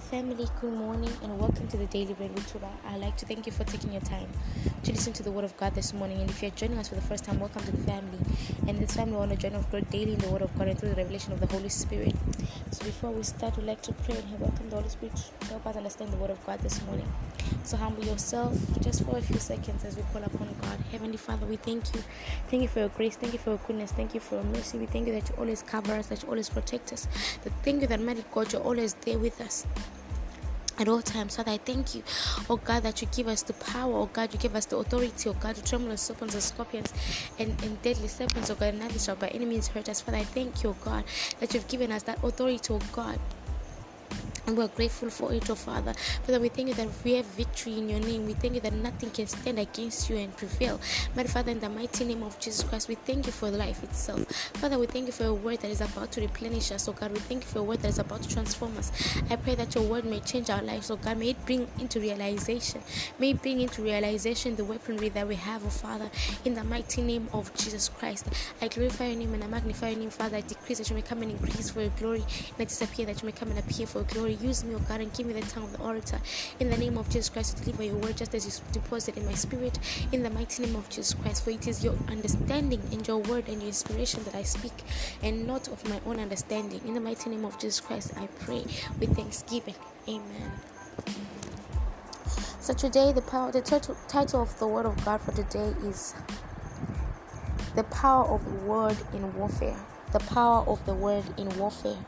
Family, good morning and welcome to the Daily Bread with Tuba. I'd like to thank you for taking your time to listen to the Word of God this morning. And if you're joining us for the first time, welcome to the family. And this time, we want to join God daily in the Word of God and through the revelation of the Holy Spirit. So before we start, we'd like to pray and welcome the Holy Spirit to help us understand the Word of God this morning. So humble yourself just for a few seconds as we call upon God. Heavenly Father, we thank you. Thank you for your grace. Thank you for your goodness. Thank you for your mercy. We thank you that you always cover us, that you always protect us. That thank you that mighty God, you're always there with us at all times. Father, I thank you, oh God, that you give us the power, oh God, you give us the authority, oh God, to tremble on serpents and scorpions and, and deadly serpents, oh God, and nothing shall by any means hurt us. Father, I thank you, oh God, that you've given us that authority, oh God. And we're grateful for it, oh Father. Father, we thank you that we have victory in your name. We thank you that nothing can stand against you and prevail. My Father, in the mighty name of Jesus Christ, we thank you for life itself. Father, we thank you for your word that is about to replenish us, oh God. We thank you for your word that is about to transform us. I pray that your word may change our lives, oh God. May it bring into realization. May it bring into realization the weaponry that we have, oh Father. In the mighty name of Jesus Christ, I glorify your name and I magnify your name, Father. I decrease that you may come and increase for your glory, and I disappear that you may come and appear for your glory. Use me, O God, and give me the tongue of the orator. In the name of Jesus Christ, deliver your word just as you deposit in my spirit. In the mighty name of Jesus Christ, for it is your understanding and your word and your inspiration that I speak, and not of my own understanding. In the mighty name of Jesus Christ, I pray with thanksgiving. Amen. So today, the power, the title, title of the word of God for today is the power of the word in warfare. The power of the word in warfare.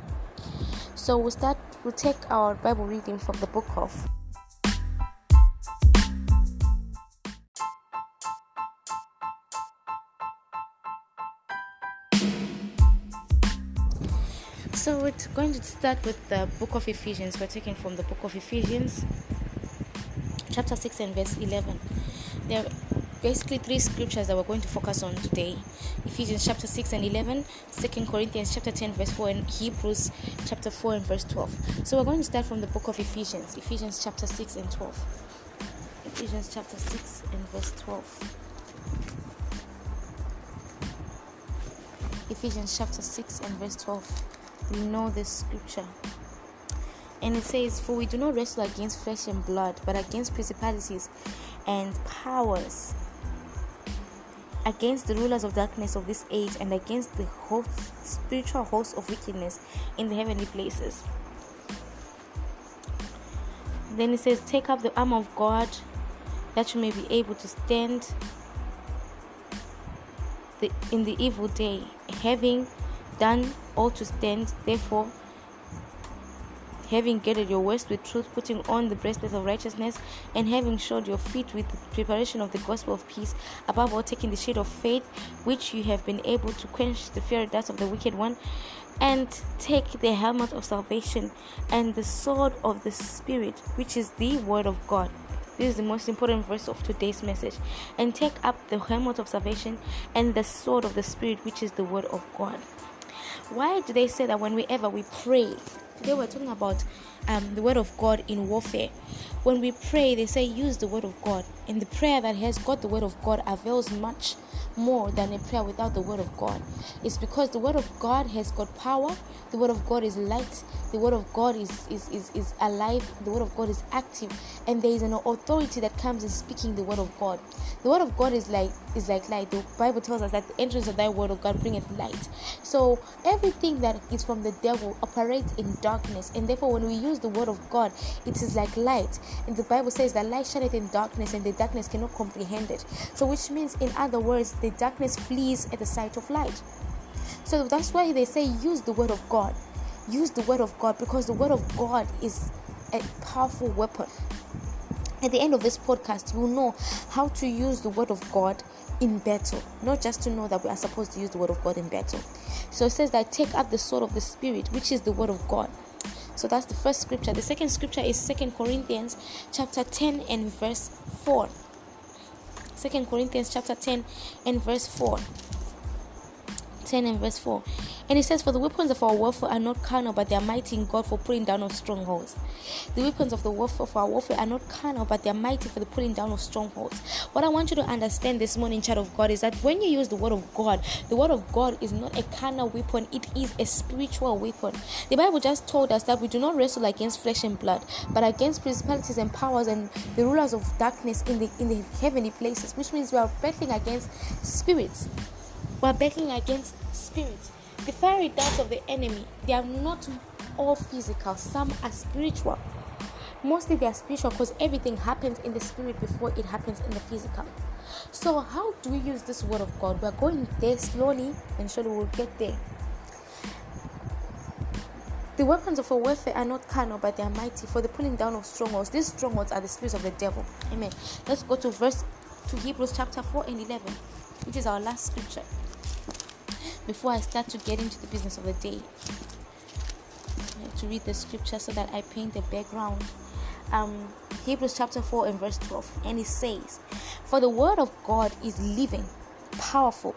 So we start we'll take our Bible reading from the book of So we're going to start with the book of Ephesians. We're taking from the book of Ephesians, chapter 6 and verse 11. There basically three scriptures that we're going to focus on today Ephesians chapter 6 and 11, 2 Corinthians chapter 10, verse 4, and Hebrews chapter 4 and verse 12. So we're going to start from the book of Ephesians, Ephesians chapter 6 and 12. Ephesians chapter 6 and verse 12. Ephesians chapter 6 and verse 12. We know this scripture. And it says, For we do not wrestle against flesh and blood, but against principalities and powers against the rulers of darkness of this age and against the spiritual hosts of wickedness in the heavenly places. Then it says, Take up the arm of God that you may be able to stand the, in the evil day, having done all to stand, therefore having girded your waist with truth, putting on the breastplate of righteousness, and having shod your feet with the preparation of the gospel of peace, above all taking the shield of faith, which you have been able to quench the fiery darts of the wicked one, and take the helmet of salvation and the sword of the Spirit, which is the word of God. This is the most important verse of today's message. And take up the helmet of salvation and the sword of the Spirit, which is the word of God. Why do they say that whenever we pray, Today we're talking about um, the word of God in warfare. When we pray, they say use the word of God, and the prayer that has got the word of God avails much more than a prayer without the word of God. It's because the word of God has got power, the word of God is light, the word of God is, is, is, is alive, the word of God is active, and there is an authority that comes in speaking the word of God. The word of God is like is like light. The Bible tells us that the entrance of thy word of God bringeth light. So everything that is from the devil operates in darkness, and therefore when we use the word of God, it is like light. And the Bible says that light shineth in darkness, and the darkness cannot comprehend it. So which means, in other words, the darkness flees at the sight of light. So that's why they say use the word of God. Use the word of God because the word of God is a powerful weapon. At the end of this podcast, you will know how to use the word of God in battle, not just to know that we are supposed to use the word of God in battle. So it says that take up the sword of the spirit, which is the word of God. So that's the first scripture. The second scripture is Second Corinthians chapter 10 and verse 4. Second Corinthians chapter 10 and verse 4. 10 and verse 4. And it says, For the weapons of our warfare are not carnal, but they are mighty in God for pulling down of strongholds. The weapons of the warfare of our warfare are not carnal, but they are mighty for the pulling down of strongholds. What I want you to understand this morning, child of God, is that when you use the word of God, the word of God is not a carnal weapon, it is a spiritual weapon. The Bible just told us that we do not wrestle against flesh and blood, but against principalities and powers and the rulers of darkness in the in the heavenly places, which means we are battling against spirits. We are battling against spirits. The fiery darts of the enemy, they are not all physical, some are spiritual. Mostly they are spiritual because everything happens in the spirit before it happens in the physical. So, how do we use this word of God? We're going there slowly and surely we'll get there. The weapons of our warfare are not carnal, but they are mighty for the pulling down of strongholds. These strongholds are the spirits of the devil. Amen. Let's go to verse to Hebrews chapter 4 and 11, which is our last scripture. Before I start to get into the business of the day, I to read the scripture so that I paint the background. Um, Hebrews chapter 4 and verse 12, and it says, For the word of God is living, powerful,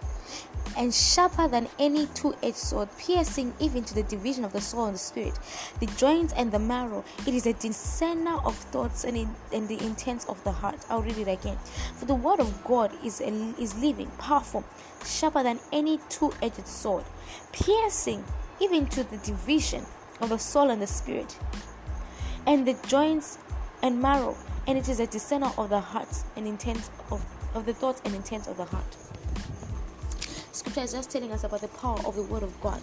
and sharper than any two edged sword, piercing even to the division of the soul and the spirit, the joints and the marrow. It is a discerner of thoughts and, in, and the intents of the heart. I'll read it again. For the word of God is, a, is living, powerful, sharper than any two edged sword, piercing even to the division of the soul and the spirit, and the joints and marrow. And it is a discerner of the hearts and intents of, of the thoughts and intents of the heart scripture is just telling us about the power of the word of God.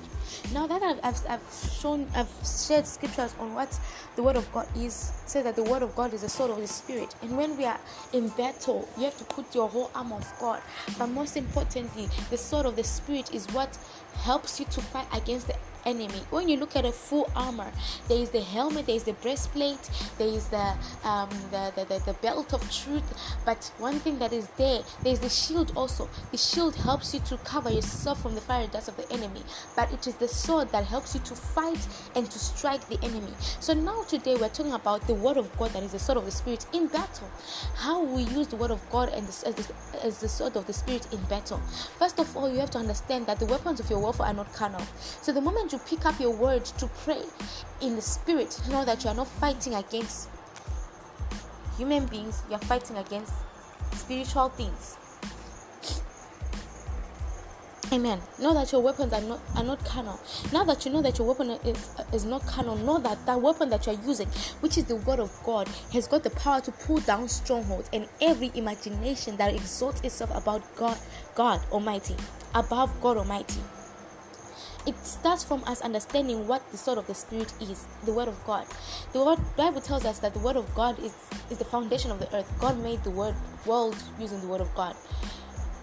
Now that I've, I've, I've shown, I've shared scriptures on what the word of God is, say that the word of God is the sword of the spirit. And when we are in battle, you have to put your whole arm of God. But most importantly, the sword of the spirit is what helps you to fight against the enemy. When you look at a full armor, there is the helmet, there is the breastplate, there is the, um, the, the, the, the belt of truth. But one thing that is there, there is the shield also. The shield helps you to cover yourself from the fiery darts of the enemy. But it is the sword that helps you to fight and to strike the enemy. So now today we're talking about the word of God that is the sword of the spirit in battle. How we use the word of God and the, as, the, as the sword of the spirit in battle. First of all, you have to understand that the weapons of your warfare are not carnal. So the moment you to pick up your word to pray in the spirit, know that you are not fighting against human beings, you are fighting against spiritual things. Amen. Know that your weapons are not are not carnal. Now that you know that your weapon is is not carnal, know that that weapon that you are using, which is the word of God, has got the power to pull down strongholds and every imagination that exalts itself about God, God Almighty, above God Almighty it starts from us understanding what the sword of the spirit is the word of god. The word bible tells us that the word of god is is the foundation of the earth. God made the word world using the word of god.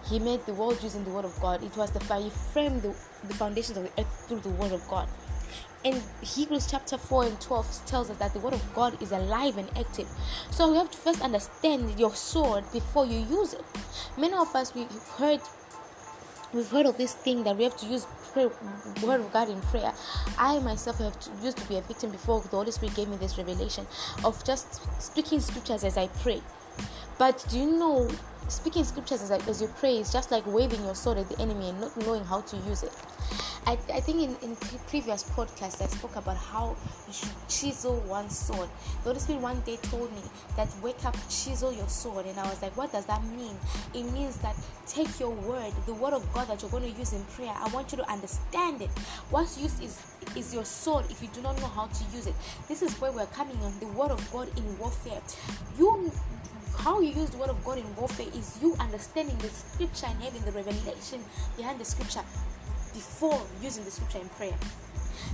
He made the world using the word of god. It was the fire. He framed the, the foundations of the earth through the word of god. And Hebrews chapter 4 and 12 tells us that the word of God is alive and active. So we have to first understand your sword before you use it. Many of us we've heard we've heard of this thing that we have to use pray, word of God in prayer. I myself have to, used to be a victim before the Holy Spirit gave me this revelation of just speaking scriptures as I pray. But do you know speaking scriptures as, as you pray is just like waving your sword at the enemy and not knowing how to use it. I, I think in, in previous podcasts I spoke about how you should chisel one sword. The Holy Spirit one day told me that wake up, chisel your sword, and I was like, what does that mean? It means that take your word, the word of God that you're going to use in prayer. I want you to understand it. What's used is is your sword if you do not know how to use it. This is where we're coming on the word of God in warfare. You how you use the word of God in warfare is you understanding the scripture and having the revelation behind the scripture before using the scripture in prayer.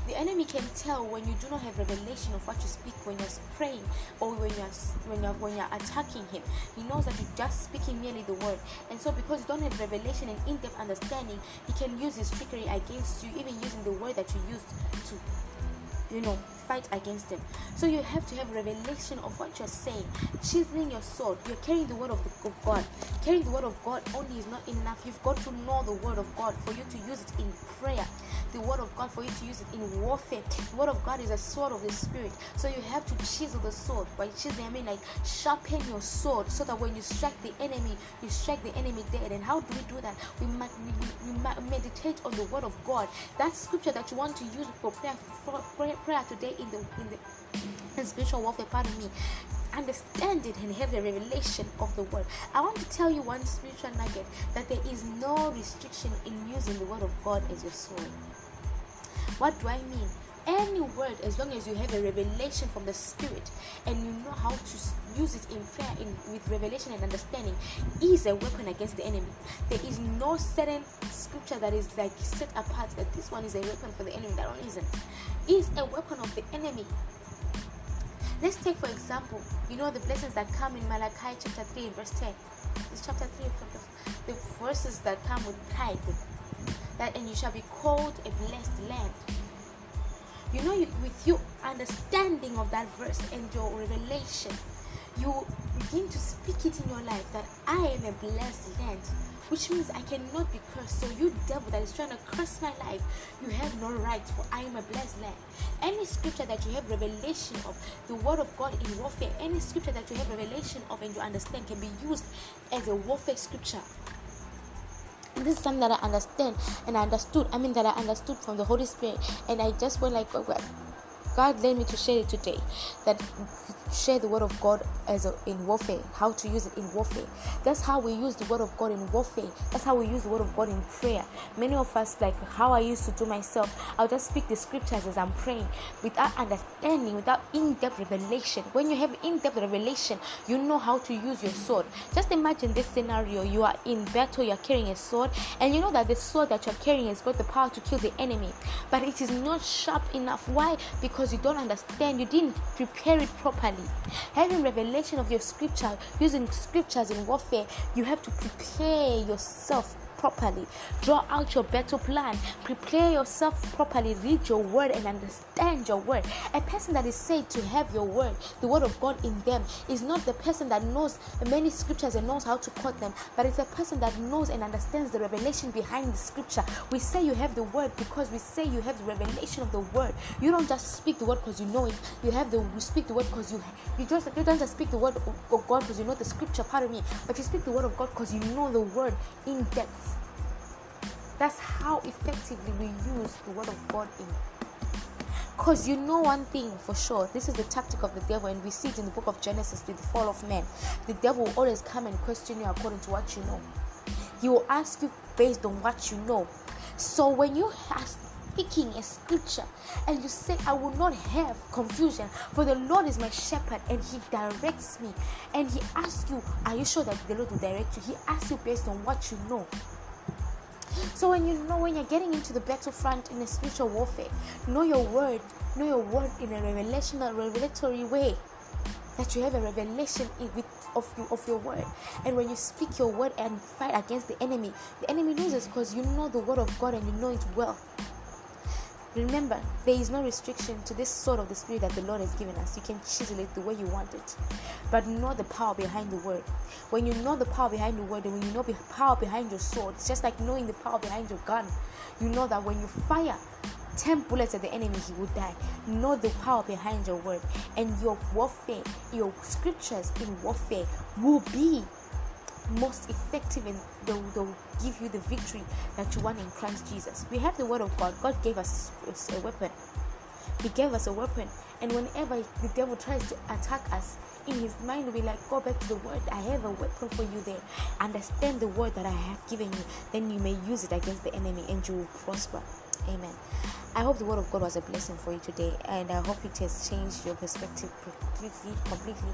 The enemy can tell when you do not have revelation of what you speak when you're praying or when you're when you're when you're attacking him. He knows that you're just speaking merely the word, and so because you don't have revelation and in-depth understanding, he can use his trickery against you, even using the word that you used to, you know, fight against them. So you have to have revelation of what you're saying. Chiseling your sword. You're carrying the word of, the, of God. Carrying the word of God only is not enough. You've got to know the word of God for you to use it in prayer. The word of God for you to use it in warfare. The word of God is a sword of the spirit. So you have to chisel the sword. By chiseling, I mean like sharpen your sword so that when you strike the enemy, you strike the enemy dead. And how do we do that? We, we, we meditate on the word of God. That scripture that you want to use for prayer for prayer today in the in the spiritual warfare, pardon me. Understand it and have the revelation of the word. I want to tell you one spiritual nugget that there is no restriction in using the word of God as your sword. What do I mean? Any word as long as you have a revelation from the spirit and you know how to use it in prayer in, with revelation and understanding is a weapon against the enemy. There is no certain scripture that is like set apart that this one is a weapon for the enemy. That one isn't. Is a weapon of the enemy. Let's take for example you know the blessings that come in malachi chapter 3 verse 10 this chapter 3 the verses that come with tithe that and you shall be called a blessed land you know, with your understanding of that verse and your revelation, you begin to speak it in your life that I am a blessed land, which means I cannot be cursed. So, you devil that is trying to curse my life, you have no right, for I am a blessed land. Any scripture that you have revelation of, the word of God in warfare, any scripture that you have revelation of and you understand can be used as a warfare scripture this is something that I understand and I understood. I mean that I understood from the Holy Spirit, and I just went like, God led me to share it today. That share the word of God as a, in warfare, how to use it in warfare. That's how we use the word of God in warfare. That's how we use the word of God in prayer. Many of us, like how I used to do myself, I'll just speak the scriptures as I'm praying without understanding, without in depth revelation. When you have in depth revelation, you know how to use your sword. Just imagine this scenario you are in battle, you're carrying a sword, and you know that the sword that you're carrying has got the power to kill the enemy, but it is not sharp enough. Why? Because you don't understand, you didn't prepare it properly. Having revelation of your scripture, using scriptures in warfare, you have to prepare yourself properly. Draw out your battle plan. Prepare yourself properly. Read your word and understand your word. A person that is said to have your word, the word of God in them, is not the person that knows many scriptures and knows how to quote them, but it's a person that knows and understands the revelation behind the scripture. We say you have the word because we say you have the revelation of the word. You don't just speak the word because you know it. You have the you speak the word because you you just you don't just speak the word of God because you know the scripture. Pardon me, but you speak the word of God because you know the word in depth. That's how effectively we use the word of God in. Because you know one thing for sure, this is the tactic of the devil, and we see it in the book of Genesis with the fall of man. The devil will always come and question you according to what you know. He will ask you based on what you know. So when you are speaking a scripture and you say, I will not have confusion, for the Lord is my shepherd and he directs me, and he asks you, Are you sure that the Lord will direct you? He asks you based on what you know. So when you know when you're getting into the battlefront in a spiritual warfare, know your word, know your word in a revelational, revelatory way. That you have a revelation of you of your word. And when you speak your word and fight against the enemy, the enemy loses because you know the word of God and you know it well. Remember, there is no restriction to this sword of the Spirit that the Lord has given us. You can chisel it the way you want it. But know the power behind the word. When you know the power behind the word, and when you know the power behind your sword, it's just like knowing the power behind your gun. You know that when you fire 10 bullets at the enemy, he will die. Know the power behind your word. And your warfare, your scriptures in warfare will be most effective and they'll, they'll give you the victory that you want in Christ Jesus. We have the word of God. God gave us a weapon. He gave us a weapon. And whenever the devil tries to attack us, in his mind will be like, Go back to the word. I have a weapon for you there. Understand the word that I have given you. Then you may use it against the enemy and you will prosper. Amen. I hope the word of God was a blessing for you today, and I hope it has changed your perspective completely. Completely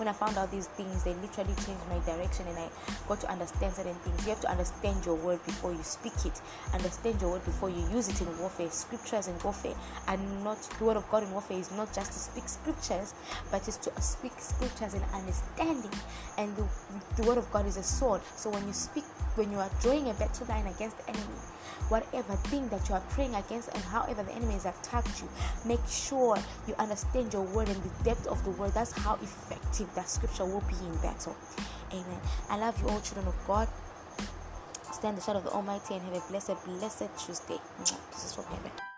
when I found out these things, they literally changed my direction and I got to understand certain things. You have to understand your word before you speak it, understand your word before you use it in warfare. Scriptures in warfare and not the word of God in warfare is not just to speak scriptures, but it's to speak scriptures in understanding. And the, the word of God is a sword. So when you speak, when you are drawing a battle line against the enemy, whatever thing that you are praying against and however the enemy has attacked you, make sure you understand your word and the depth of the word. That's how effective that scripture will be in battle. Amen. I love you all, children of God. Stand the shadow of the Almighty and have a blessed, blessed Tuesday. This is from heaven.